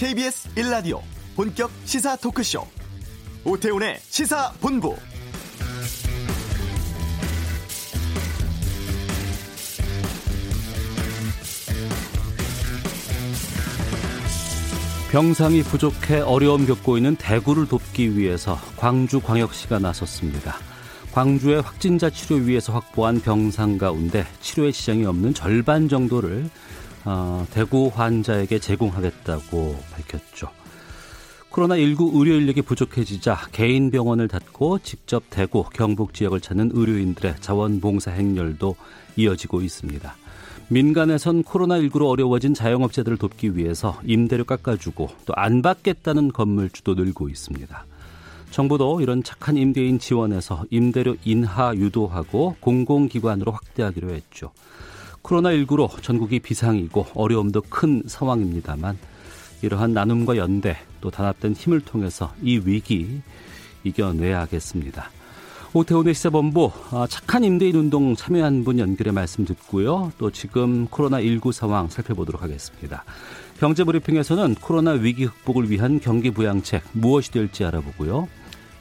KBS 1라디오 본격 시사 토크쇼 오태훈의 시사본부 병상이 부족해 어려움 겪고 있는 대구를 돕기 위해서 광주광역시가 나섰습니다. 광주의 확진자 치료 위해서 확보한 병상 가운데 치료의 지장이 없는 절반 정도를 어, 대구 환자에게 제공하겠다고 밝혔죠. 코로나19 의료 인력이 부족해지자 개인 병원을 닫고 직접 대구, 경북 지역을 찾는 의료인들의 자원봉사 행렬도 이어지고 있습니다. 민간에선 코로나19로 어려워진 자영업자들을 돕기 위해서 임대료 깎아주고 또 안 받겠다는 건물주도 늘고 있습니다. 정부도 이런 착한 임대인 지원해서 임대료 인하 유도하고 공공기관으로 확대하기로 했죠. 코로나19로 전국이 비상이고 어려움도 큰 상황입니다만 이러한 나눔과 연대 또 단합된 힘을 통해서 이 위기 이겨내야겠습니다. 오태훈의 시사본부 아, 착한 임대인 운동 참여한 분 연결해 말씀 듣고요. 또 지금 코로나19 상황 살펴보도록 하겠습니다. 경제브리핑에서는 코로나 위기 극복을 위한 경기 부양책 무엇이 될지 알아보고요.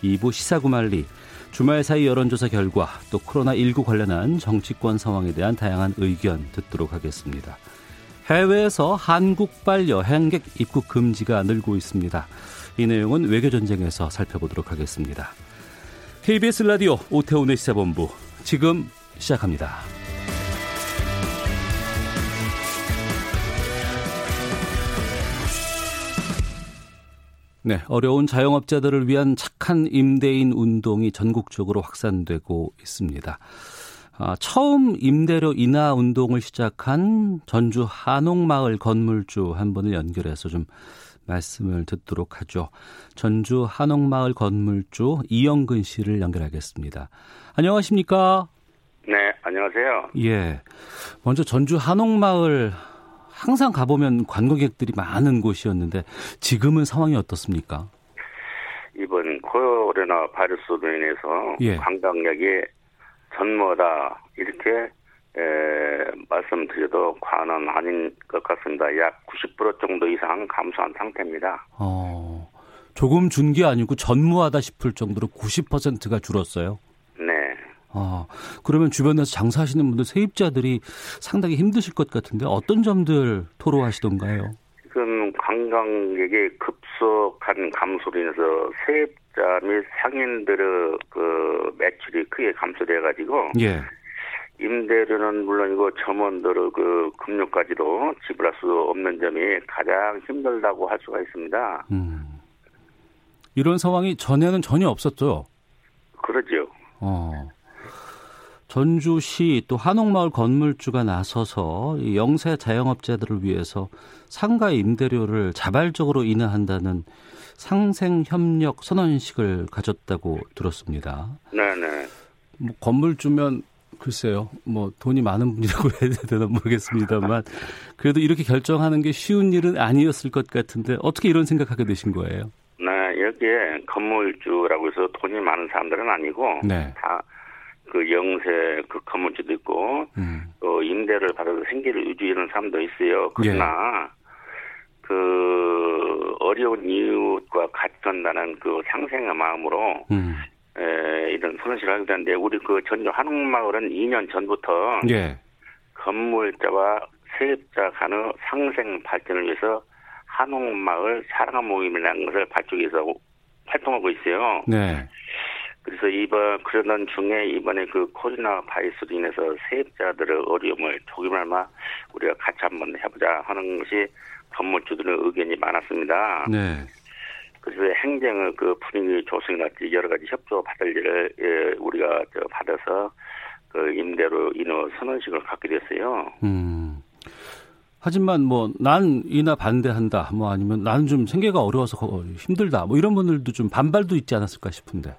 2부 시사구말리 주말 사이 여론조사 결과 또 코로나19 관련한 정치권 상황에 대한 다양한 의견 듣도록 하겠습니다. 해외에서 한국발 여행객 입국 금지가 늘고 있습니다. 이 내용은 외교 전쟁에서 살펴보도록 하겠습니다. KBS 라디오 오태훈의 시사본부 지금 시작합니다. 네, 어려운 자영업자들을 위한 착한 임대인 운동이 전국적으로 확산되고 있습니다. 아, 처음 임대료 인하 운동을 시작한 전주 한옥마을 건물주 한 분을 연결해서 좀 말씀을 듣도록 하죠. 전주 한옥마을 건물주 이영근 씨를 연결하겠습니다. 안녕하십니까? 네, 안녕하세요. 예. 먼저 전주 한옥마을 항상 가보면 관광객들이 많은 곳이었는데 지금은 상황이 어떻습니까? 이번 코로나 바이러스로 인해서 예. 관광객이 전무하다 이렇게 에, 말씀드려도 과언은 아닌 것 같습니다. 약 90% 정도 이상 감소한 상태입니다. 어, 조금 준 게 아니고 전무하다 싶을 정도로 90%가 줄었어요. 네. 아, 그러면 주변에서 장사하시는 분들 세입자들이 상당히 힘드실 것 같은데 어떤 점들 토로하시던가요? 지금 관광객의 급속한 감소로 인해서 세입자 및 상인들의 그 매출이 크게 감소돼 가지고 예. 임대료는 물론이고 점원들의 그 급료까지도 지불할 수 없는 점이 가장 힘들다고 할 수가 있습니다. 음. 이런 상황이 전에는 전혀 없었죠. 그러죠. 어. 전주시 또 한옥마을 건물주가 나서서 영세 자영업자들을 위해서 상가 임대료를 자발적으로 인하한다는 상생협력 선언식을 가졌다고 들었습니다. 네네. 뭐 건물주면 글쎄요, 뭐 돈이 많은 분이라고 해야 되나 모르겠습니다만 그래도 이렇게 결정하는 게 쉬운 일은 아니었을 것 같은데 어떻게 이런 생각하게 되신 거예요? 네, 여기에 건물주라고 해서 돈이 많은 사람들은 아니고 네. 다 그 영세 그 건물주도 있고 음. 또 임대를 받아서 생계를 유지하는 사람도 있어요. 그러나 예. 그 어려운 이웃과 같이 한다는 그 상생의 마음으로 음. 에, 이런 손실을 하게 되는데 우리 그 전주 한옥마을은 2년 전부터 예. 건물자와 세입자 간의 상생 발전을 위해서 한옥마을 사랑한 모임이라는 것을 발족해서 활동하고 있어요. 네. 그래서 이번 그러던 중에 이번에 그 코로나 바이러스로 인해서 세입자들의 어려움을 조금이나마 우리가 같이 한번 해보자 하는 것이 건물주들의 의견이 많았습니다. 네. 그래서 행정의 그 분위기 조성이랄지 여러 가지 협조 받을 일을 예, 우리가 저 받아서 그 임대료 인허 선언식을 갖게 됐어요. 음. 하지만 뭐 난 이나 반대한다. 뭐 아니면 나는 좀 생계가 어려워서 힘들다. 뭐 이런 분들도 좀 반발도 있지 않았을까 싶은데.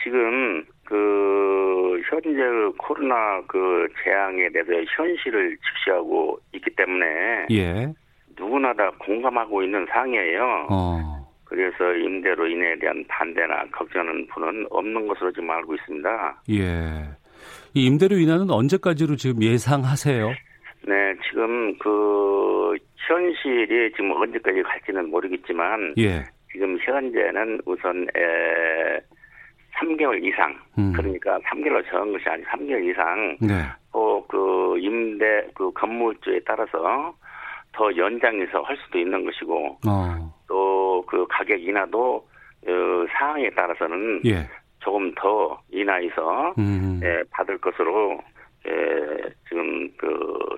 아, 지금 그 현재 코로나 그 재앙에 대해서 현실을 직시하고 있기 때문에 예. 누구나 다 공감하고 있는 상황이에요. 어. 그래서 임대로 인해에 대한 반대나 걱정하는 분은 없는 것으로 지금 알고 있습니다. 예. 이 임대료 인하는 언제까지로 지금 예상하세요? 네, 지금 그 현실이 지금 언제까지 갈지는 모르겠지만 예. 지금 현재는 우선 에, 3개월 이상 음. 그러니까 3개월 정한 것이 아니고 3개월 이상 네. 또그 임대 그 건물주에 따라서 더 연장해서 할 수도 있는 것이고 어. 또그 가격 인하도 어, 상황에 따라서는 예. 조금 더 인하해서 음. 예, 받을 것으로 예, 지금 그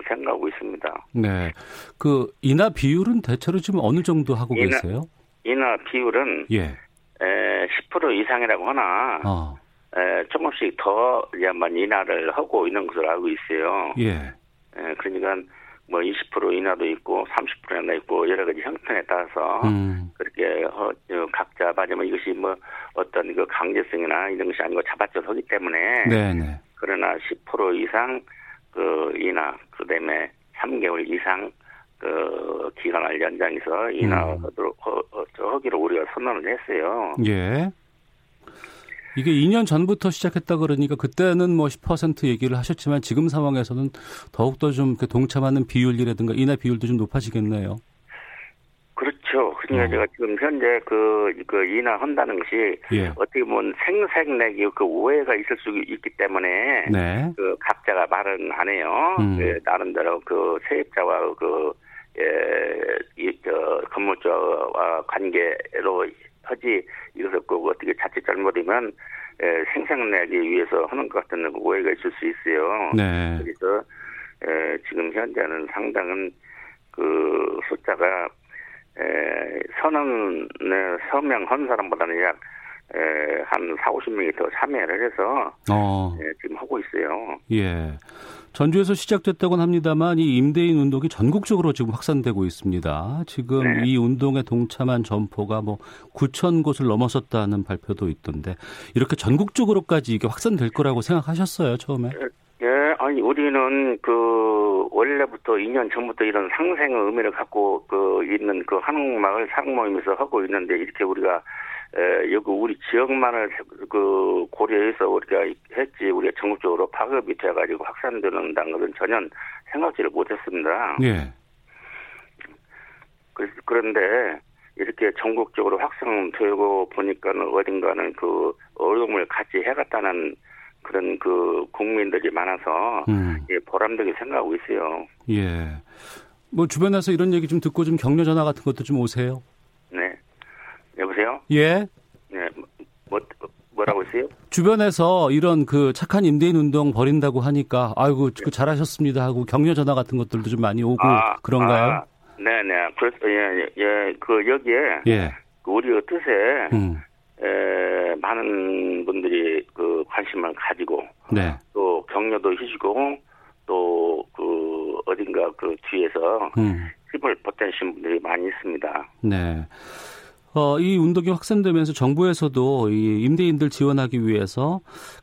생각하고 있습니다. 네. 그 인하 비율은 대체로 지금 어느 정도 하고 인하- 계세요? 인하 비율은 예. 에, 10% 이상이라고 하나 어. 에, 조금씩 더 이제만 인하를 하고 있는 것으로 알고 있어요. 예. 에, 그러니까 뭐 20% 인하도 있고 30% 인하 있고 여러 가지 형편에 따라서 음. 그렇게 어, 어, 각자 맞으면 이것이 뭐 어떤 그 강제성이나 이런 것이 아니고 자발적으로 하기 때문에 네, 네. 그러나 10% 이상 그 인하 그다음에 3개월 이상 그 기간을 연장해서 인하하도록 어, 어, 저 하기로 우리가 선언을 했어요. 예. 이게 2년 전부터 시작했다 그러니까 그때는 뭐 10% 얘기를 하셨지만 지금 상황에서는 더욱더 좀 동참하는 비율이라든가 인하 비율도 좀 높아지겠네요. 그렇죠. 그러니까 어. 제가 지금 현재 그, 그 인하한다는 것이 예. 어떻게 보면 생색내기 그 오해가 있을 수 있기 때문에 네. 그 각자가 말은 안 해요. 음. 그 나름대로 그 세입자와 그 예, 이, 저, 건물주와 관계로 하지, 이것을 꼭 어떻게 자칫 잘못이면, 예, 생색내기 위해서 하는 것 같은 오해가 있을 수 있어요. 네. 그래서, 예, 지금 현재는 상당한 그 숫자가, 에, 서는, 네, 서명한 사람보다는 약, 에, 한 4, 50명이 더 참여를 해서, 어. 예, 지금 하고 있어요. 예. 전주에서 시작됐다고는 합니다만 이 임대인 운동이 전국적으로 지금 확산되고 있습니다. 지금 네. 이 운동에 동참한 점포가 뭐 9천 곳을 넘어섰다는 발표도 있던데 이렇게 전국적으로까지 이게 확산될 거라고 생각하셨어요 처음에? 예, 아니 우리는 그 원래부터 2년 전부터 이런 상생의 의미를 갖고 그 있는 그 한국마을 상모임에서 하고 있는데 이렇게 우리가 에, 여기 우리 지역만을 그 고려해서 우리가 했지 우리가 전국적으로 파급이 돼가지고 확산되는 것은 전혀 생각지를 못했습니다. 예. 그- 그런데 이렇게 전국적으로 확산되고 보니까는 어딘가는 그 어려움을 같이 해갔다는 그런 그 국민들이 많아서 음. 예, 보람되게 생각하고 있어요. 예. 뭐 주변에서 이런 얘기 좀 듣고 좀 격려 전화 같은 것도 좀 오세요. 네. 여보세요? 예. 네. 뭐, 뭐라고 했어요? 주변에서 이런 그 착한 임대인 운동 벌인다고 하니까 아이고 그 잘하셨습니다 하고 격려 전화 같은 것들도 좀 많이 오고 그런가요? 아, 네네. 그래서, 예, 예, 예, 그, 여기에, 예. 그 우리의 뜻에, 음. 에, 많은 분들이 그 관심을 가지고, 네. 또 격려도 해주고, 또, 그, 어딘가 그 뒤에서 음. 힘을 보태신 분들이 많이 있습니다. 네. 어, 이 운동이 확산되면서 정부에서도 이 임대인들 지원하기 위해서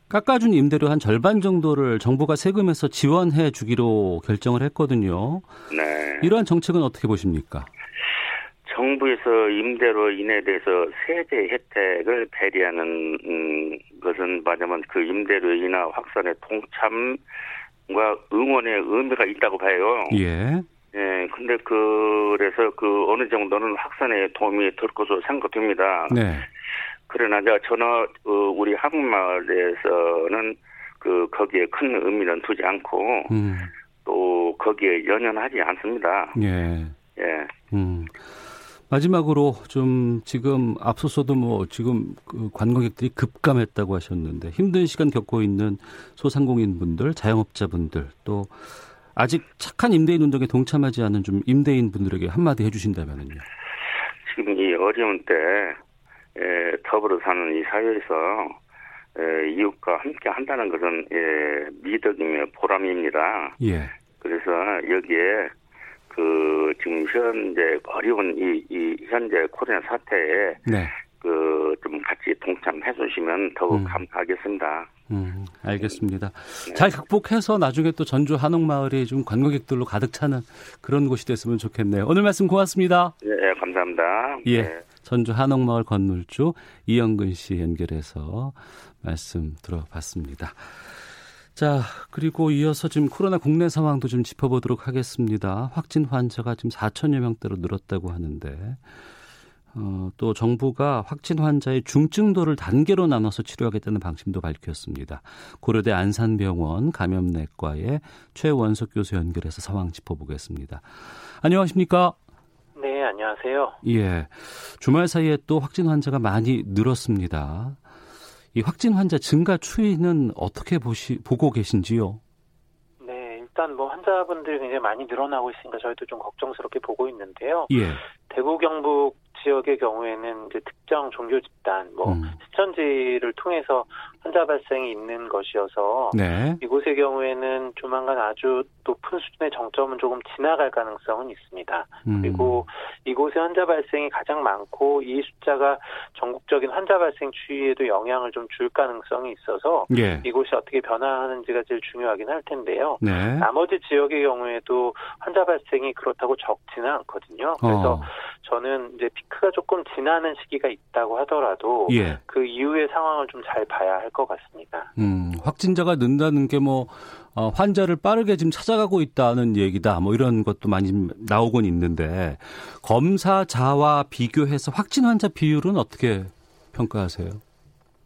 깎아준 임대료 한 절반 정도를 정부가 세금에서 지원해 주기로 결정을 했거든요. 네. 이러한 정책은 어떻게 보십니까? 정부에서 임대로 인해 대해서 세제 혜택을 배려하는 음, 것은 말하자면 그 임대료 인하 확산의 동참과 응원의 의미가 있다고 봐요. 예. 예, 근데 그래서 그 어느 정도는 확산에 도움이 될 것으로 생각됩니다. 네. 그러나 저 저는 어, 우리 한국마을에서는 그 거기에 큰 의미는 두지 않고 음. 또 거기에 연연하지 않습니다. 예. 예. 음. 마지막으로 좀 지금 앞서서도 뭐 지금 그 관광객들이 급감했다고 하셨는데 힘든 시간 겪고 있는 소상공인 분들, 자영업자분들 또 아직 착한 임대인 운동에 동참하지 않은 좀 임대인 분들에게 한마디 해주신다면요. 지금 이 어려운 때 에, 더불어 사는 이 사회에서 에, 이웃과 함께 한다는 것은 예, 미덕이며 보람입니다. 예. 그래서 여기에 그 지금 현재 어려운 이, 이 현재 코로나 사태에 네. 그좀 같이 동참해 주시면 더욱 음. 감사하겠습니다. 음, 알겠습니다. 잘 극복해서 나중에 또 전주 한옥마을이 좀 관광객들로 가득 차는 그런 곳이 됐으면 좋겠네요. 오늘 말씀 고맙습니다. 예, 예, 감사합니다. 예. 네. 전주 한옥마을 건물주 이영근 씨 연결해서 말씀 들어봤습니다. 자, 그리고 이어서 지금 코로나 국내 상황도 좀 짚어보도록 하겠습니다. 확진 환자가 지금 4천여 명대로 늘었다고 하는데, 어, 또 정부가 확진 환자의 중증도를 단계로 나눠서 치료하겠다는 방침도 밝혔습니다. 고려대 안산병원 감염내과의 최원석 교수 연결해서 상황 짚어보겠습니다. 안녕하십니까? 네, 안녕하세요. 예. 주말 사이에 또 확진 환자가 많이 늘었습니다. 이 확진 환자 증가 추이는 어떻게 보시, 보고 계신지요? 네, 일단 뭐 환자분들이 굉장히 많이 늘어나고 있으니까 저희도 좀 걱정스럽게 보고 있는데요. 예. 대구 경북 지역의 경우에는 이제 특정 종교 집단, 뭐 음. 시천지를 통해서 환자 발생이 있는 것이어서 네. 이곳의 경우에는 조만간 아주 높은 수준의 정점은 조금 지나갈 가능성은 있습니다. 음. 그리고 이곳에 환자 발생이 가장 많고 이 숫자가 전국적인 환자 발생 추이에도 영향을 좀 줄 가능성이 있어서 예. 이곳이 어떻게 변화하는지가 제일 중요하긴 할 텐데요. 네. 나머지 지역의 경우에도 환자 발생이 그렇다고 적지는 않거든요. 그래서 어. 저는 이제 피크가 조금 지나는 시기가 있다고 하더라도 예. 그 이후의 상황을 좀 잘 봐야 할 것 같습니다. 음, 확진자가 는다는 게 뭐, 어, 환자를 빠르게 지금 찾아가고 있다는 얘기다. 뭐 이런 것도 많이 나오곤 있는데, 검사자와 비교해서 확진 환자 비율은 어떻게 평가하세요?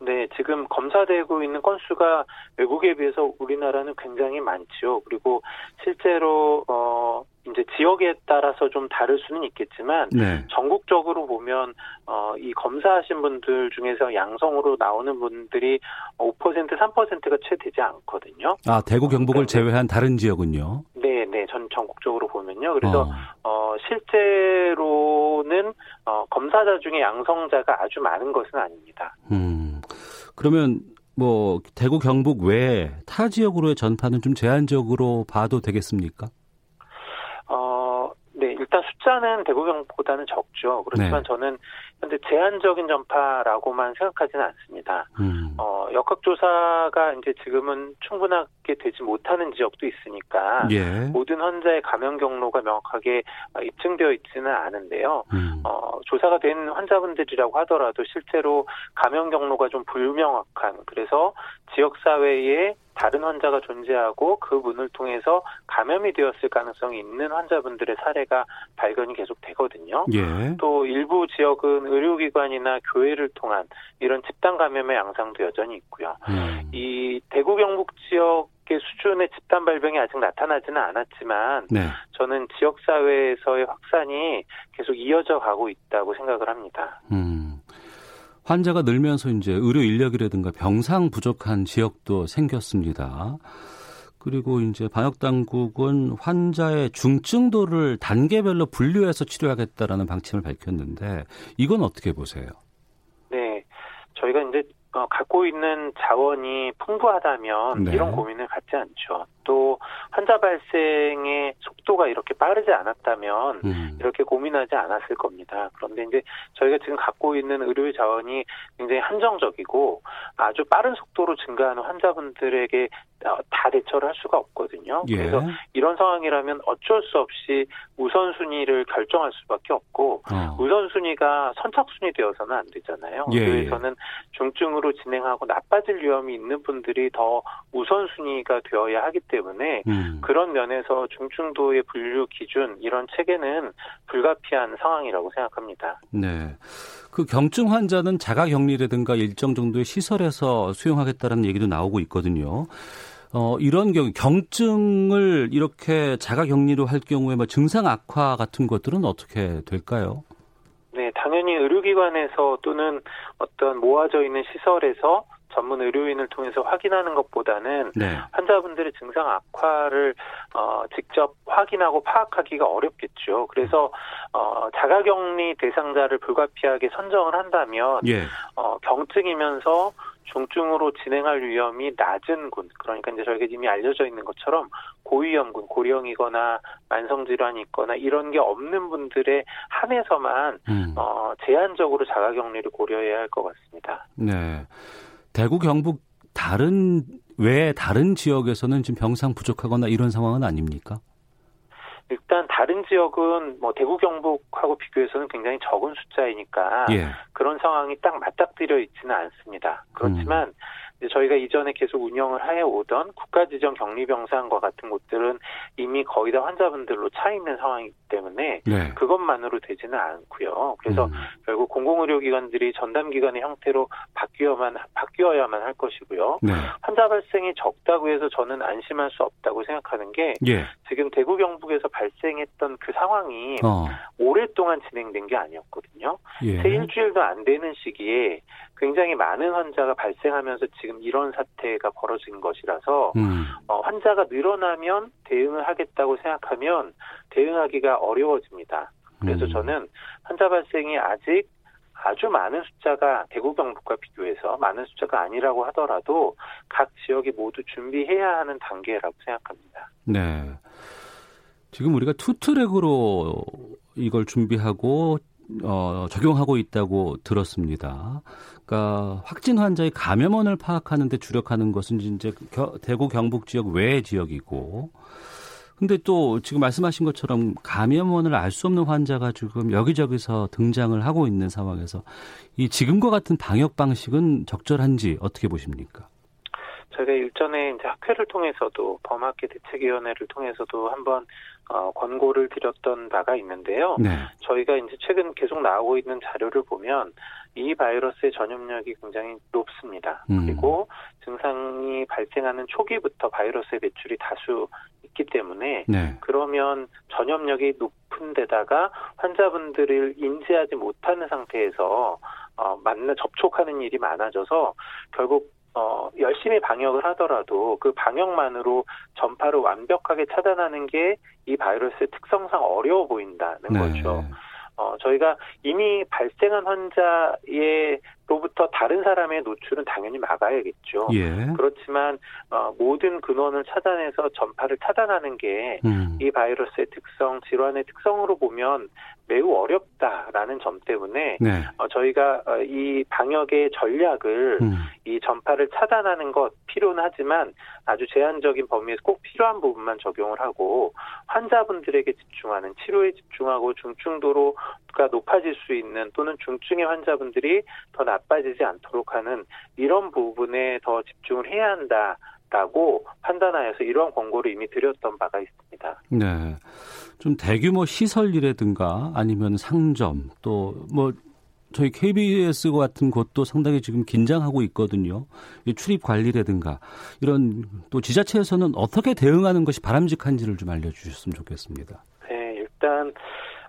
네, 지금 검사되고 있는 건수가 외국에 비해서 우리나라는 굉장히 많지요. 그리고 실제로 어 이제 지역에 따라서 좀 다를 수는 있겠지만 네. 전국적으로 보면 어, 이 검사하신 분들 중에서 양성으로 나오는 분들이 5% 3%가 채 되지 않거든요. 아, 대구 경북을 네. 제외한 다른 지역은요? 네, 네, 전 전국적으로 보면요. 그래서 어. 어, 실제로는 어, 검사자 중에 양성자가 아주 많은 것은 아닙니다. 음. 그러면 뭐 대구 경북 외에 타 지역으로의 전파는 좀 제한적으로 봐도 되겠습니까? 숫자는 대구 경북보다는 적죠. 그렇지만 네. 저는 현재 제한적인 전파라고만 생각하지는 않습니다. 음. 어, 역학조사가 이제 지금은 충분하게 되지 못하는 지역도 있으니까 예. 모든 환자의 감염 경로가 명확하게 어, 입증되어 있지는 않은데요. 음. 어, 조사가 된 환자분들이라고 하더라도 실제로 감염 경로가 좀 불명확한 그래서 지역 사회에 다른 환자가 존재하고 그 문을 통해서 감염이 되었을 가능성이 있는 환자분들의 사례가 발견이 계속 되거든요. 예. 또 일부 지역은 의료기관이나 교회를 통한 이런 집단 감염의 양상도 여전히 있고요. 음. 이 대구 경북 지역 의 수준의 집단 발병이 아직 나타나지는 않았지만 네. 저는 지역 사회에서의 확산이 계속 이어져 가고 있다고 생각을 합니다. 음. 환자가 늘면서 이제 의료 인력이라든가 병상 부족한 지역도 생겼습니다. 그리고 이제 방역 당국은 환자의 중증도를 단계별로 분류해서 치료하겠다라는 방침을 밝혔는데 이건 어떻게 보세요? 네. 저희가 이제 어, 갖고 있는 자원이 풍부하다면 네. 이런 고민을 갖지 않죠. 또 환자 발생의 속도가 이렇게 빠르지 않았다면 음. 이렇게 고민하지 않았을 겁니다. 그런데 이제 저희가 지금 갖고 있는 의료 자원이 굉장히 한정적이고 아주 빠른 속도로 증가하는 환자분들에게 어, 다 대처를 할 수가 없거든요. 예. 그래서 이런 상황이라면 어쩔 수 없이 우선순위를 결정할 수밖에 없고 어. 우선순위가 선착순위 되어서는 안 되잖아요. 예, 예. 그래서는 중증으로 진행하고 나빠질 위험이 있는 분들이 더 우선순위가 되어야 하기 때문에 음. 그런 면에서 중증도의 분류 기준 이런 체계는 불가피한 상황이라고 생각합니다. 네. 그 경증 환자는 자가 격리라든가 일정 정도의 시설에서 수용하겠다는 얘기도 나오고 있거든요. 어, 이런 경우 경증을 이렇게 자가 격리로 할 경우에 뭐 증상 악화 같은 것들은 어떻게 될까요? 네, 당연히 의료기관에서 또는 어떤 모아져 있는 시설에서 전문 의료인을 통해서 확인하는 것보다는 네. 환자분들의 증상 악화를 어, 직접 확인하고 파악하기가 어렵겠죠. 그래서 어, 자가격리 대상자를 불가피하게 선정을 한다면 예. 어, 경증이면서 중증으로 진행할 위험이 낮은 군, 그러니까 이제 저희가 이미 알려져 있는 것처럼 고위험군, 고령이거나 만성질환이 있거나 이런 게 없는 분들에 한해서만 음. 어, 제한적으로 자가격리를 고려해야 할 것 같습니다. 네. 대구 경북 다른 외 다른 지역에서는 지금 병상 부족하거나 이런 상황은 아닙니까? 일단 다른 지역은 뭐 대구 경북하고 비교해서는 굉장히 적은 숫자이니까 예. 그런 상황이 딱 맞닥뜨려 있지는 않습니다. 그렇지만 저희가 이전에 계속 운영을 해오던 국가지정 격리병상과 같은 곳들은 이미 거의 다 환자분들로 차 있는 상황이기 때문에 네. 그것만으로 되지는 않고요. 그래서 음. 결국 공공의료기관들이 전담기관의 형태로 바뀌어야만 바뀌어야만 할 것이고요. 네. 환자 발생이 적다고 해서 저는 안심할 수 없다고 생각하는 게 예. 지금 대구 경북에서 발생했던 그 상황이 어. 오랫동안 진행된 게 아니었거든요. 예. 새 일주일도 안 되는 시기에 굉장히 많은 환자가 발생하면서 지금 이런 사태가 벌어진 것이라서 음. 어, 환자가 늘어나면 대응을 하겠다고 생각하면 대응하기가 어려워집니다. 그래서 음. 저는 환자 발생이 아직 아주 많은 숫자가 대구 경북과 비교해서 많은 숫자가 아니라고 하더라도 각 지역이 모두 준비해야 하는 단계라고 생각합니다. 네. 지금 우리가 투트랙으로 이걸 준비하고 어, 적용하고 있다고 들었습니다. 그러니까 확진 환자의 감염원을 파악하는 데 주력하는 것은 이제 겨, 대구 경북 지역 외 지역이고 근데 또 지금 말씀하신 것처럼 감염원을 알 수 없는 환자가 지금 여기저기서 등장을 하고 있는 상황에서 이 지금과 같은 방역 방식은 적절한지 어떻게 보십니까? 저희가 일전에 이제 학회를 통해서도 범학계 대책위원회를 통해서도 한번 어, 권고를 드렸던 바가 있는데요. 네. 저희가 이제 최근 계속 나오고 있는 자료를 보면 이 바이러스의 전염력이 굉장히 높습니다. 음. 그리고 증상이 발생하는 초기부터 바이러스의 배출이 다수 있기 때문에 네. 그러면 전염력이 높은 데다가 환자분들을 인지하지 못하는 상태에서 어, 만나 접촉하는 일이 많아져서 결국 어, 열심히 방역을 하더라도 그 방역만으로 전파를 완벽하게 차단하는 게 이 바이러스의 특성상 어려워 보인다는 네. 거죠. 어, 저희가 이미 발생한 환자의 로부터 다른 사람의 노출은 당연히 막아야겠죠. 예. 그렇지만 어, 모든 근원을 차단해서 전파를 차단하는 게이 음. 바이러스의 특성, 질환의 특성으로 보면 매우 어렵다라는 점 때문에 네. 어, 저희가 어, 이 방역의 전략을 음. 이 전파를 차단하는 것 필요는 하지만 아주 제한적인 범위에서 꼭 필요한 부분만 적용을 하고 환자분들에게 집중하는 치료에 집중하고 중증도로가 높아질 수 있는 또는 중증의 환자분들이 더 나빠지지 않도록 하는 이런 부분에 더 집중을 해야 한다. 라고 판단하여서 이러한 권고를 이미 드렸던 바가 있습니다. 네. 좀 대규모 시설이라든가 아니면 상점 또 뭐 저희 KBS 같은 곳도 상당히 지금 긴장하고 있거든요. 출입 관리라든가 이런 또 지자체에서는 어떻게 대응하는 것이 바람직한지를 좀 알려주셨으면 좋겠습니다. 네, 일단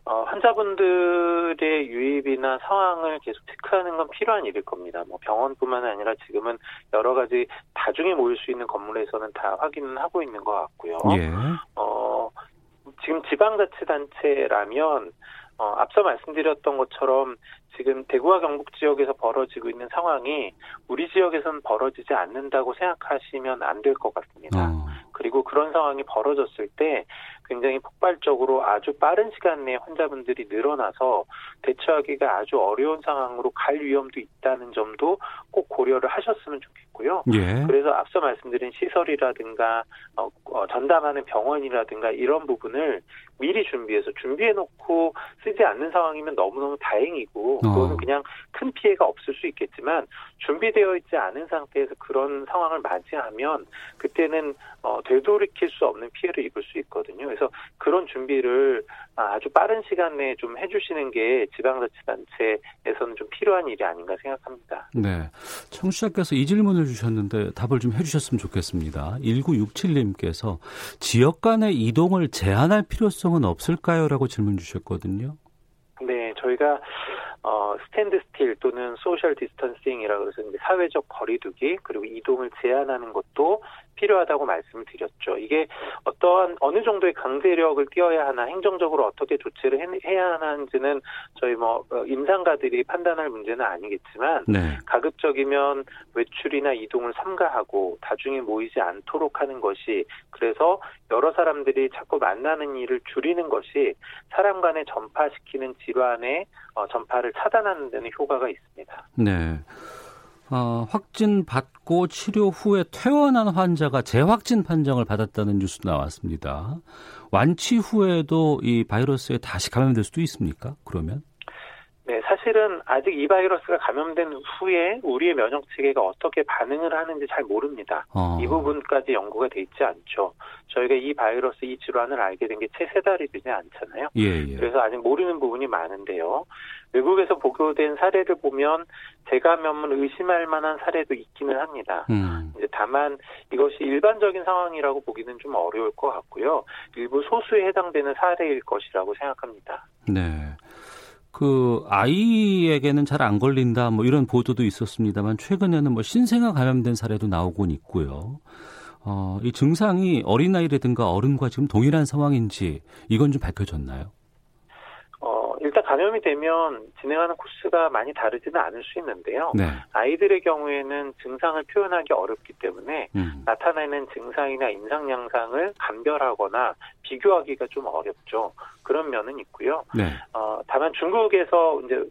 어, 환자분들의 유입이나 상황을 계속 체크하는 건 필요한 일일 겁니다. 뭐 병원뿐만 아니라 지금은 여러 가지 다중에 모일 수 있는 건물에서는 다 확인을 하고 있는 것 같고요. 예. 어, 지금 지방자치단체라면 어, 앞서 말씀드렸던 것처럼 지금 대구와 경북 지역에서 벌어지고 있는 상황이 우리 지역에서는 벌어지지 않는다고 생각하시면 안 될 것 같습니다. 어. 그리고 그런 상황이 벌어졌을 때 굉장히 폭발적으로 아주 빠른 시간 내에 환자분들이 늘어나서 대처하기가 아주 어려운 상황으로 갈 위험도 있다는 점도 꼭 고려를 하셨으면 좋겠 고요. 예. 그래서 앞서 말씀드린 시설이라든가 어, 어, 전담하는 병원이라든가 이런 부분을 미리 준비해서 준비해 놓고 쓰지 않는 상황이면 너무너무 다행이고 어. 그거는 그냥 큰 피해가 없을 수 있겠지만 준비되어 있지 않은 상태에서 그런 상황을 맞이하면 그때는 어, 되돌이킬 수 없는 피해를 입을 수 있거든요. 그래서 그런 준비를 아주 빠른 시간 내에 좀 해주시는 게 지방자치단체에서는 좀 필요한 일이 아닌가 생각합니다. 네. 청취자께서 이 질문을 주셨는데 답을 좀 해주셨으면 좋겠습니다. 1967님께서 지역 간의 이동을 제한할 필요성은 없을까요? 라고 질문 주셨거든요. 네. 저희가 어, standstill 또는 social distancing이라고 해서 사회적 거리두기 그리고 이동을 제한하는 것도 필요하다고 말씀을 드렸죠. 이게 어떠한 어느 정도의 강제력을 띄어야 하나 행정적으로 어떻게 조치를 해야 하는지는 저희 뭐 어, 임상가들이 판단할 문제는 아니겠지만 네. 가급적이면 외출이나 이동을 삼가하고 다중에 모이지 않도록 하는 것이 그래서 여러 사람들이 자꾸 만나는 일을 줄이는 것이 사람 간에 전파시키는 질환의 어, 전파를 차단하는 데는 효과가 있습니다. 네. 어, 확진 받고 치료 후에 퇴원한 환자가 재확진 판정을 받았다는 뉴스 나왔습니다. 완치 후에도 이 바이러스에 다시 감염될 수도 있습니까? 그러면? 네, 사실은 아직 이 바이러스가 감염된 후에 우리의 면역 체계가 어떻게 반응을 하는지 잘 모릅니다. 어. 이 부분까지 연구가 돼 있지 않죠. 저희가 이 바이러스 이 질환을 알게 된 게 채 세 달이 되지 않잖아요. 예, 예. 그래서 아직 모르는 부분이 많은데요. 외국에서 보고된 사례를 보면 재감염을 의심할 만한 사례도 있기는 합니다. 음. 이제 다만 이것이 일반적인 상황이라고 보기는 좀 어려울 것 같고요. 일부 소수에 해당되는 사례일 것이라고 생각합니다. 네. 그 아이에게는 잘 안 걸린다 뭐 이런 보도도 있었습니다만 최근에는 뭐 신생아 감염된 사례도 나오곤 있고요. 어, 이 증상이 어린아이라든가 어른과 지금 동일한 상황인지 이건 좀 밝혀졌나요? 일단 감염이 되면 진행하는 코스가 많이 다르지는 않을 수 있는데요. 네. 아이들의 경우에는 증상을 표현하기 어렵기 때문에 음. 나타나는 증상이나 인상 양상을 감별하거나 비교하기가 좀 어렵죠. 그런 면은 있고요. 네. 어, 다만 중국에서 이제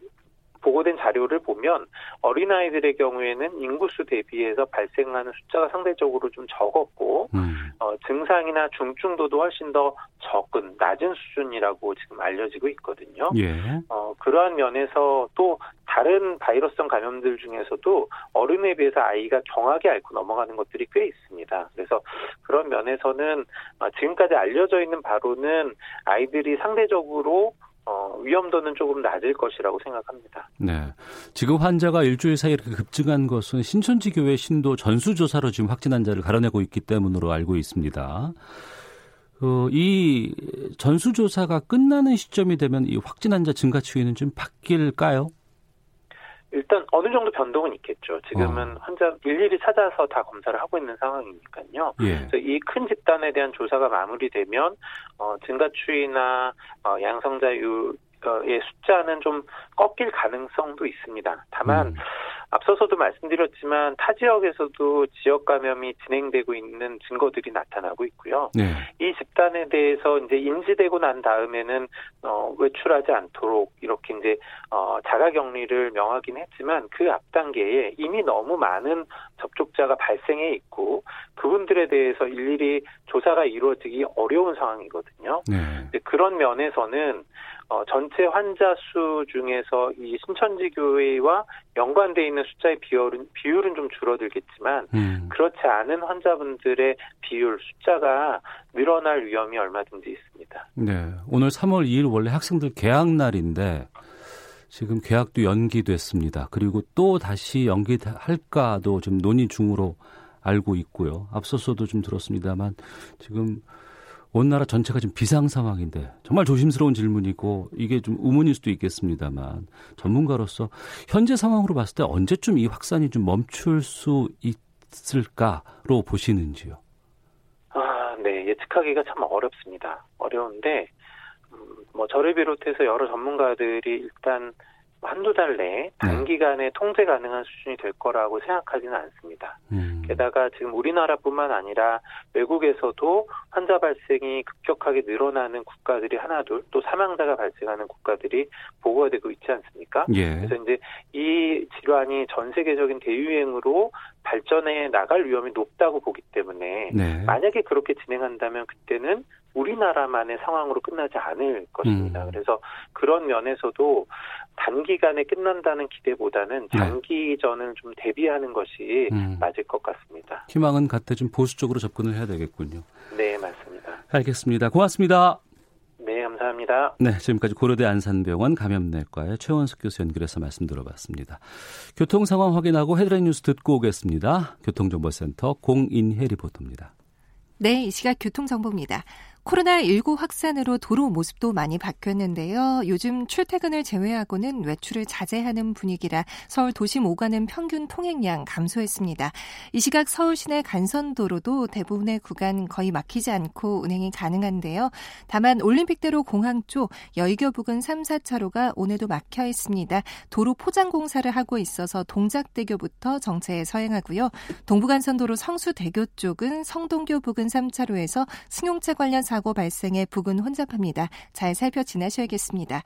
보고된 자료를 보면 어린아이들의 경우에는 인구수 대비해서 발생하는 숫자가 상대적으로 좀 적었고 음. 어, 증상이나 중증도도 훨씬 더 적은 낮은 수준이라고 지금 알려지고 있거든요. 예. 어, 그러한 면에서 또 다른 바이러스성 감염들 중에서도 어른에 비해서 아이가 경하게 앓고 넘어가는 것들이 꽤 있습니다. 그래서 그런 면에서는 어, 지금까지 알려져 있는 바로는 아이들이 상대적으로 어, 위험도는 조금 낮을 것이라고 생각합니다. 네. 지금 환자가 일주일 사이에 이렇게 급증한 것은 신천지 교회 신도 전수조사로 지금 확진 환자를 가려내고 있기 때문으로 알고 있습니다. 어, 이 전수조사가 끝나는 시점이 되면 이 확진 환자 증가 추이는 좀 바뀔까요? 일단 어느 정도 변동은 있겠죠. 지금은 어. 환자 일일이 찾아서 다 검사를 하고 있는 상황이니까요. 예. 그래서 이큰 집단에 대한 조사가 마무리되면 어, 증가 추이나 어, 양성자율 의 숫자는 좀 꺾일 가능성도 있습니다. 다만 음. 앞서서도 말씀드렸지만 타 지역에서도 지역 감염이 진행되고 있는 증거들이 나타나고 있고요. 네. 이 집단에 대해서 이제 인지되고 난 다음에는 어, 외출하지 않도록 이렇게 이제 어, 자가 격리를 명하긴 했지만 그 앞 단계에 이미 너무 많은 접촉자가 발생해 있고 그분들에 대해서 일일이 조사가 이루어지기 어려운 상황이거든요. 네. 그런 면에서는 어, 전체 환자 수 중에서 이 신천지 교회와 연관돼 있는 숫자의 비율은 비율은 좀 줄어들겠지만 음. 그렇지 않은 환자분들의 비율 숫자가 늘어날 위험이 얼마든지 있습니다. 네, 오늘 3월 2일 원래 학생들 개학 날인데 지금 개학도 연기됐습니다. 그리고 또 다시 연기할까도 좀 논의 중으로 알고 있고요. 앞서서도 좀 들었습니다만 지금 온 나라 전체가 지금 비상 상황인데 정말 조심스러운 질문이고 이게 좀 의문일 수도 있겠습니다만 전문가로서 현재 상황으로 봤을 때 언제쯤 이 확산이 좀 멈출 수 있을까로 보시는지요? 아, 네. 예측하기가 참 어렵습니다. 어려운데 음, 뭐 저를 비롯해서 여러 전문가들이 일단 한두 달 내에 네. 단기간에 통제 가능한 수준이 될 거라고 생각하지는 않습니다. 음. 게다가 지금 우리나라뿐만 아니라 외국에서도 환자 발생이 급격하게 늘어나는 국가들이 하나둘 또 사망자가 발생하는 국가들이 보고가 되고 있지 않습니까? 예. 그래서 이제 이 질환이 전 세계적인 대유행으로 발전해 나갈 위험이 높다고 보기 때문에 네. 만약에 그렇게 진행한다면 그때는 우리나라만의 상황으로 끝나지 않을 것입니다. 음. 그래서 그런 면에서도 단기간에 끝난다는 기대보다는 네. 장기전을 좀 대비하는 것이 음. 맞을 것 같습니다. 희망은 갖되 좀 보수적으로 접근을 해야 되겠군요. 네, 맞습니다. 알겠습니다. 고맙습니다. 네, 감사합니다. 네, 지금까지 고려대 안산병원 감염내과의 최원석 교수 연결해서 말씀 들어봤습니다. 교통 상황 확인하고 헤드라인 뉴스 듣고 오겠습니다. 교통정보센터 공인혜 리포터입니다. 네, 이 시각 교통정보입니다. 코로나19 확산으로 도로 모습도 많이 바뀌었는데요. 요즘 출퇴근을 제외하고는 외출을 자제하는 분위기라 서울 도심 오가는 평균 통행량 감소했습니다. 이 시각 서울 시내 간선도로도 대부분의 구간 거의 막히지 않고 운행이 가능한데요. 다만 올림픽대로 공항 쪽 여의교 부근 3, 4차로가 오늘도 막혀 있습니다. 도로 포장 공사를 하고 있어서 동작대교부터 정체에 서행하고요. 동부간선도로 성수대교 쪽은 성동교 부근 3차로에서 승용차 관련 사 사고 발생에 부근 혼잡합니다. 잘 살펴 지나셔야겠습니다.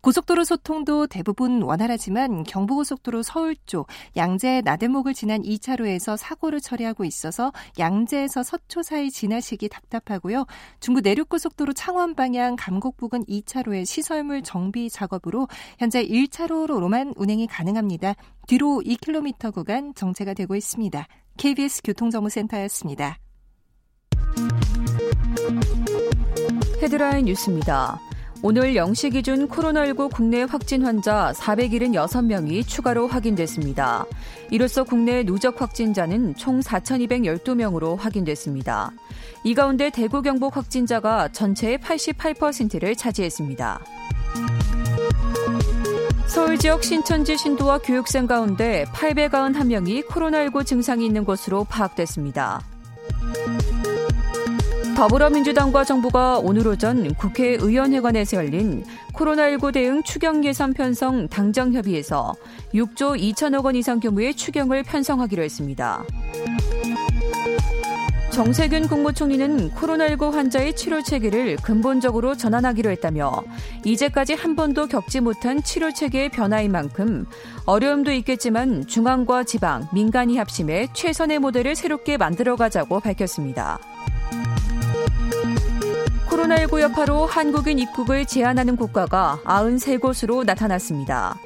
고속도로 소통도 대부분 원활하지만 경부고속도로 서울 쪽 양재 나들목을 지난 2차로에서 사고를 처리하고 있어서 양재에서 서초 사이 지나시기 답답하고요. 중부 내륙고속도로 창원 방향 감곡 부근 2차로의 시설물 정비 작업으로 현재 1차로로만 운행이 가능합니다. 뒤로 2km 구간 정체가 되고 있습니다. KBS 교통정보센터였습니다. 헤드라인 뉴스입니다. 오늘 0시 기준 코로나19 국내 확진 환자 476명이 추가로 확인됐습니다. 이로써 국내 누적 확진자는 총 4,212명으로 확인됐습니다. 이 가운데 대구 경북 확진자가 전체의 88%를 차지했습니다. 서울 지역 신천지 신도와 교육생 가운데 891명이 코로나19 증상이 있는 것으로 파악됐습니다. 더불어민주당과 정부가 오늘 오전 국회의원회관에서 열린 코로나19 대응 추경 예산 편성 당정 협의에서 6조 2천억 원 이상 규모의 추경을 편성하기로 했습니다. 정세균 국무총리는 코로나19 환자의 치료 체계를 근본적으로 전환하기로 했다며 이제까지 한 번도 겪지 못한 치료 체계의 변화인 만큼 어려움도 있겠지만 중앙과 지방, 민간이 합심해 최선의 모델을 새롭게 만들어가자고 밝혔습니다. 코로나19 여파로 한국인 입국을 제한하는 국가가 93곳으로 나타났습니다.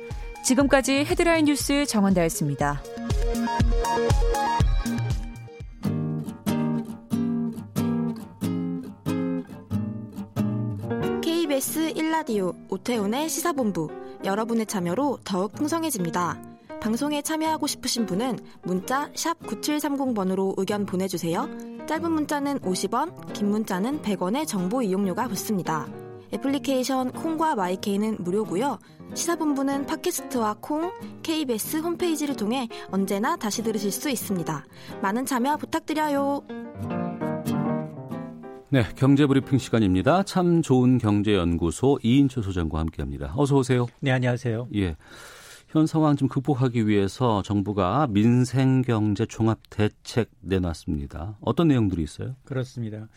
지금까지 헤드라인 뉴스 정원다였습니다. KBS 1라디오 오태훈의 시사본부 여러분의 참여로 더욱 풍성해집니다. 방송에 참여하고 싶으신 분은 문자 9730번으로 의견 보내주세요. 짧은 문자는 50원, 긴 문자는 100원의 정보 이용료가 붙습니다. 애플리케이션 콩과 마이케이는 무료고요. 시사본부는 팟캐스트와 콩, KBS 홈페이지를 통해 언제나 다시 들으실 수 있습니다. 많은 참여 부탁드려요. 네, 경제브리핑 시간입니다. 참 좋은 경제연구소 이인철 소장과 함께합니다. 어서 오세요. 네, 안녕하세요. 예. 현 상황 좀 극복하기 위해서 정부가 민생 경제 종합 대책 내놨습니다. 어떤 내용들이 있어요? 그렇습니다.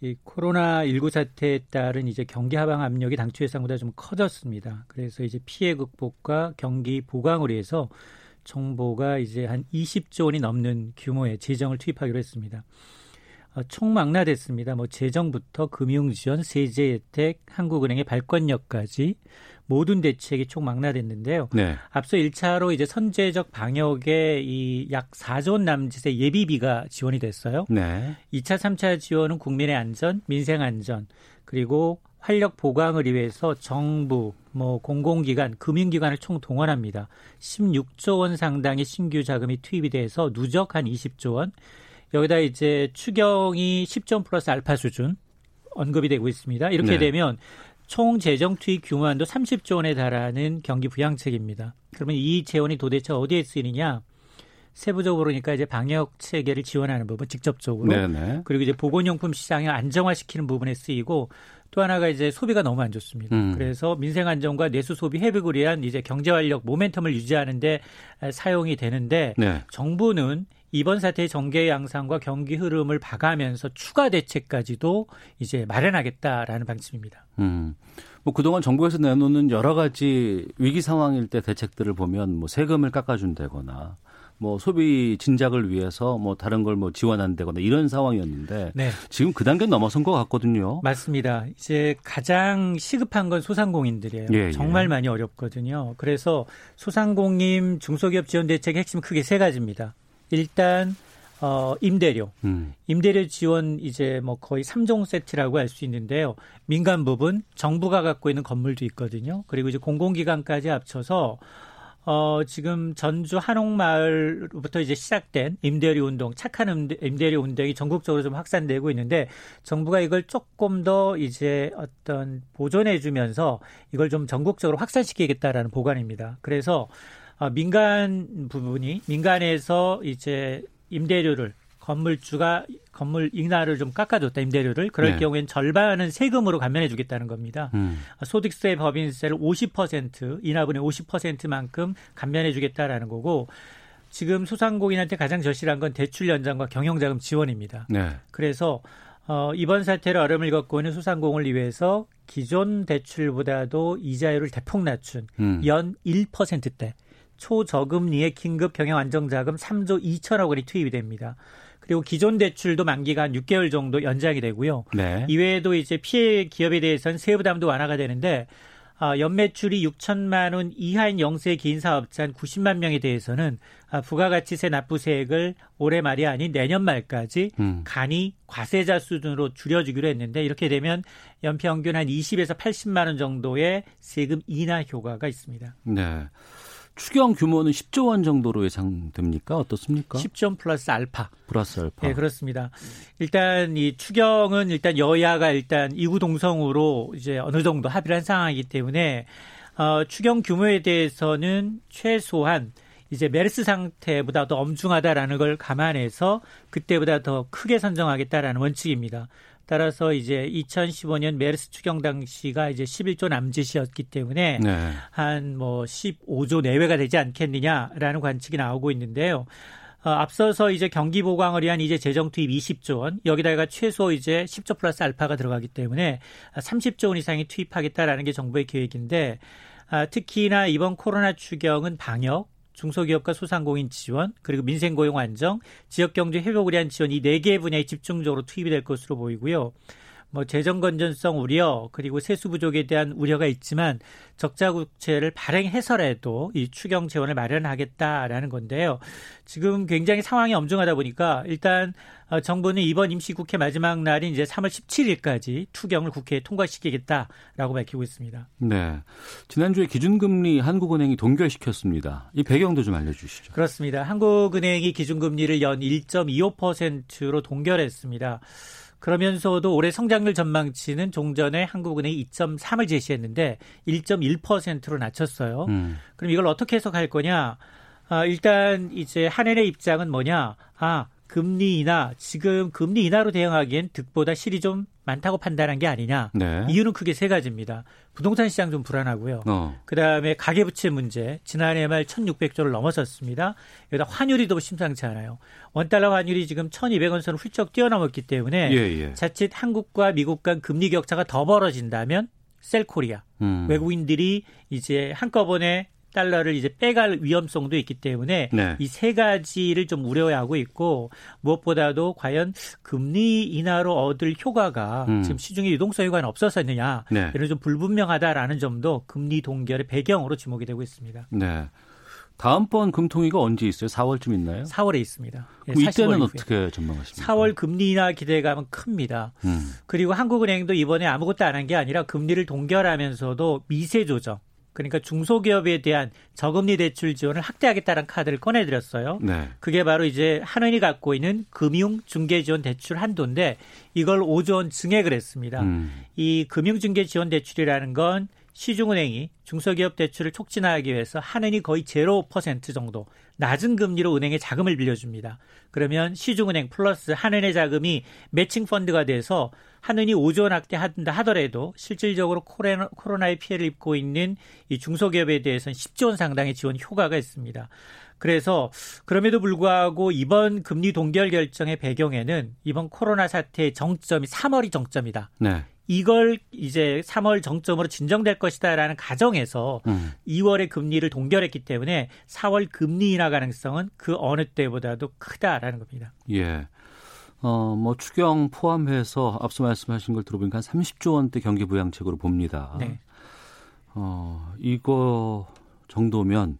이 코로나 19 사태에 따른 이제 경기 하방 압력이 당초 예상보다 좀 커졌습니다. 그래서 이제 피해 극복과 경기 보강을 위해서 정부가 이제 한 20조 원이 넘는 규모의 재정을 투입하기로 했습니다. 어, 총망라됐습니다. 뭐 재정부터 금융지원, 세제 혜택, 한국은행의 발권력까지 모든 대책이 총망라됐는데요. 네. 앞서 1차로 이제 선제적 방역에 이 약 4조 원 남짓의 예비비가 지원이 됐어요. 네. 2차, 3차 지원은 국민의 안전, 민생 안전, 그리고 활력 보강을 위해서 정부, 뭐 공공기관, 금융기관을 총 동원합니다. 16조 원 상당의 신규 자금이 투입이 돼서 누적 한 20조 원. 여기다 이제 추경이 10점 플러스 알파 수준 언급이 되고 있습니다. 이렇게 네. 되면 총 재정 투입 규모한도 30조 원에 달하는 경기 부양책입니다. 그러면 이 재원이 도대체 어디에 쓰이느냐? 세부적으로 그러니까 이제 방역 체계를 지원하는 부분 직접적으로 네네. 그리고 이제 보건용품 시장을 안정화시키는 부분에 쓰이고 또 하나가 이제 소비가 너무 안 좋습니다. 음. 그래서 민생 안정과 내수 소비 회복을 위한 이제 경제 활력 모멘텀을 유지하는데 사용이 되는데 네. 정부는 이번 사태의 정계 양상과 경기 흐름을 봐가면서 추가 대책까지도 이제 마련하겠다라는 방침입니다. 음. 뭐 그동안 정부에서 내놓는 여러 가지 위기 상황일 때 대책들을 보면 뭐 세금을 깎아준다거나 뭐 소비 진작을 위해서 뭐 다른 걸 뭐 지원한다거나 이런 상황이었는데 네. 지금 그 단계 넘어선 것 같거든요. 맞습니다. 이제 가장 시급한 건 소상공인들이에요. 예, 예. 정말 예. 많이 어렵거든요. 그래서 소상공인 중소기업 지원 대책의 핵심 크게 세 가지입니다. 일단 어 임대료. 음. 임대료 지원 이제 뭐 거의 3종 세트라고 할 수 있는데요. 민간 부분 정부가 갖고 있는 건물도 있거든요. 그리고 이제 공공기관까지 합쳐서 어, 지금 전주 한옥마을부터 이제 시작된 임대료 운동, 착한 임대료 운동이 전국적으로 좀 확산되고 있는데 정부가 이걸 조금 더 이제 어떤 보존해 주면서 이걸 좀 전국적으로 확산시키겠다라는 보관입니다. 그래서 어, 민간 부분이 민간에서 이제 임대료를 건물주가 건물 인하를 좀 깎아줬다 임대료를 그럴 네. 경우엔 절반은 세금으로 감면해 주겠다는 겁니다. 음. 소득세 법인세를 50% 인하분의 50%만큼 감면해 주겠다라는 거고 지금 소상공인한테 가장 절실한 건 대출 연장과 경영자금 지원입니다. 네. 그래서 어, 이번 사태로 어려움을 겪고 있는 소상공을 위해서 기존 대출보다도 이자율을 대폭 낮춘 음. 연 1%대 초저금리의 긴급 경영 안정자금 3조 2천억 원이 투입이 됩니다. 그리고 기존 대출도 만기가 한 6개월 정도 연장이 되고요. 네. 이외에도 이제 피해 기업에 대해서는 세부담도 완화가 되는데 아, 연매출이 6천만 원 이하인 영세 개인 사업자 한 90만 명에 대해서는 아, 부가가치세 납부세액을 올해 말이 아닌 내년 말까지 음. 간이 과세자 수준으로 줄여주기로 했는데 이렇게 되면 연평균 한 20에서 80만 원 정도의 세금 인하 효과가 있습니다. 네. 추경 규모는 10조 원 정도로 예상됩니까? 어떻습니까? 10조 원 플러스 알파. 플러스 알파. 네, 그렇습니다. 일단 이 추경은 일단 여야가 일단 이구동성으로 이제 어느 정도 합의를 한 상황이기 때문에 어, 추경 규모에 대해서는 최소한 이제 메르스 사태보다 더 엄중하다라는 걸 감안해서 그때보다 더 크게 선정하겠다라는 원칙입니다. 따라서 이제 2015년 메르스 추경 당시가 이제 11조 남짓이었기 때문에 네. 한 뭐 15조 내외가 되지 않겠느냐라는 관측이 나오고 있는데요. 어, 앞서서 이제 경기 보강을 위한 이제 재정 투입 20조 원, 여기다가 최소 이제 10조 플러스 알파가 들어가기 때문에 30조 원 이상이 투입하겠다라는 게 정부의 계획인데, 아, 특히나 이번 코로나 추경은 방역, 중소기업과 소상공인 지원, 그리고 민생 고용 안정, 지역 경제 회복을 위한 지원 이 네개 분야에 집중적으로 투입이 될 것으로 보이고요. 뭐 재정 건전성 우려 그리고 세수 부족에 대한 우려가 있지만 적자 국채를 발행해서라도 이 추경 재원을 마련하겠다라는 건데요. 지금 굉장히 상황이 엄중하다 보니까 일단 어, 정부는 이번 임시국회 마지막 날인 이제 3월 17일까지 투경을 국회에 통과시키겠다라고 밝히고 있습니다. 네. 지난주에 기준금리 한국은행이 동결시켰습니다. 이 배경도 좀 알려주시죠. 그렇습니다. 한국은행이 기준금리를 연 1.25%로 동결했습니다. 그러면서도 올해 성장률 전망치는 종전에 한국은행이 2.3을 제시했는데 1.1%로 낮췄어요. 음. 그럼 이걸 어떻게 해석할 거냐? 아, 일단 이제 한은의 입장은 뭐냐? 아, 금리 인하 지금 금리 인하로 대응하기엔 득보다 실이 좀 많다고 판단한 게 아니냐. 네. 이유는 크게 세 가지입니다. 부동산 시장 좀 불안하고요. 어. 그다음에 가계부채 문제. 지난해 말 1,600조를 넘어섰습니다. 여기다 환율이 더 심상치 않아요. 원달러 환율이 지금 1,200원 선을 훌쩍 뛰어넘었기 때문에 예, 예. 자칫 한국과 미국 간 금리 격차가 더 벌어진다면 셀코리아 음. 외국인들이 이제 한꺼번에 달러를 이제 빼갈 위험성도 있기 때문에 네. 이세 가지를 좀 우려하고 있고 무엇보다도 과연 금리 인하로 얻을 효과가 음. 지금 시중에 유동성 효과는 없었었느냐 네. 이런 좀 불분명하다라는 점도 금리 동결의 배경으로 지목이 되고 있습니다. 네. 다음번 금통위가 언제 있어요? 4월쯤 있나요? 4월에 있습니다. 네, 이때는 어떻게 전망하십니까? 4월 금리 인하 기대감은 큽니다. 음. 그리고 한국은행도 이번에 아무것도 안 한 게 아니라 금리를 동결하면서도 미세 조정 그러니까 중소기업에 대한 저금리 대출 지원을 확대하겠다는 카드를 꺼내드렸어요. 네. 그게 바로 이제 한은이 갖고 있는 금융 중개 지원 대출 한도인데 이걸 5조 원 증액을 했습니다. 음. 이 금융 중개 지원 대출이라는 건 시중은행이 중소기업 대출을 촉진하기 위해서 한은이 거의 제로 퍼센트 정도 낮은 금리로 은행에 자금을 빌려줍니다. 그러면 시중은행 플러스 한은의 자금이 매칭 펀드가 돼서 한은이 5조 원 확대한다 하더라도 실질적으로 코로나의 피해를 입고 있는 이 중소기업에 대해서는 10조 원 상당의 지원 효과가 있습니다. 그래서 그럼에도 불구하고 이번 금리 동결 결정의 배경에는 이번 코로나 사태의 정점이 3월이 정점이다. 네. 이걸 이제 3월 정점으로 진정될 것이다라는 가정에서 음. 2월에 금리를 동결했기 때문에 4월 금리 인하 가능성은 그 어느 때보다도 크다라는 겁니다. 예. 어, 뭐 추경 포함해서 앞서 말씀하신 걸 들어보니까 한 30조 원대 경기 부양책으로 봅니다. 네. 어, 이거 정도면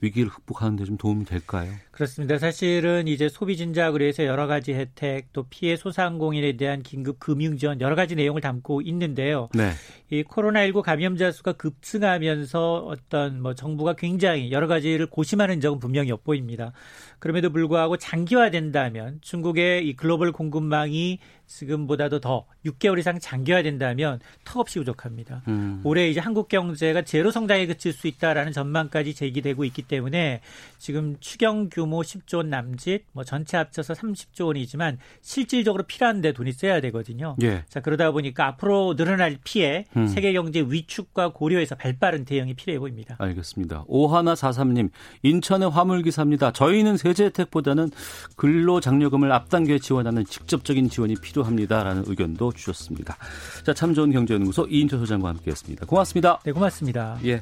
위기를 극복하는 데 좀 도움이 될까요? 그렇습니다. 사실은 이제 소비 진작을 위해서 여러 가지 혜택 또 피해 소상공인에 대한 긴급 금융 지원 여러 가지 내용을 담고 있는데요. 네. 이 코로나19 감염자 수가 급증하면서 어떤 뭐 정부가 굉장히 여러 가지를 고심하는 점은 분명히 엿보입니다. 그럼에도 불구하고 장기화된다면 중국의 이 글로벌 공급망이 지금보다도 더 6개월 이상 장기화된다면 턱없이 부족합니다. 음. 올해 이제 한국 경제가 제로 성장에 그칠 수 있다라는 전망까지 제기되고 있기 때문에 지금 추경 규모 규모 10조 원 남짓, 뭐 전체 합쳐서 30조 원이지만 실질적으로 필요한데 돈이 써야 되거든요. 예. 자 그러다 보니까 앞으로 늘어날 피해, 음. 세계 경제 위축과 고려해서 발빠른 대응이 필요해 보입니다. 알겠습니다. 오하나 사삼님, 인천의 화물 기사입니다. 저희는 세제 혜택보다는 근로장려금을 앞당겨 지원하는 직접적인 지원이 필요합니다라는 의견도 주셨습니다. 자, 참 좋은 경제연구소 이인철 소장과 함께했습니다. 고맙습니다. 네, 고맙습니다. 예.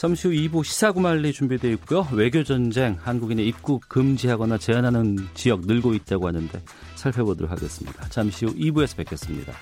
잠시 후 2부 시사구말리 준비되어 있고요. 외교전쟁, 한국인의 입국 금지하거나 제한하는 지역 늘고 있다고 하는데 살펴보도록 하겠습니다. 잠시 후 2부에서 뵙겠습니다.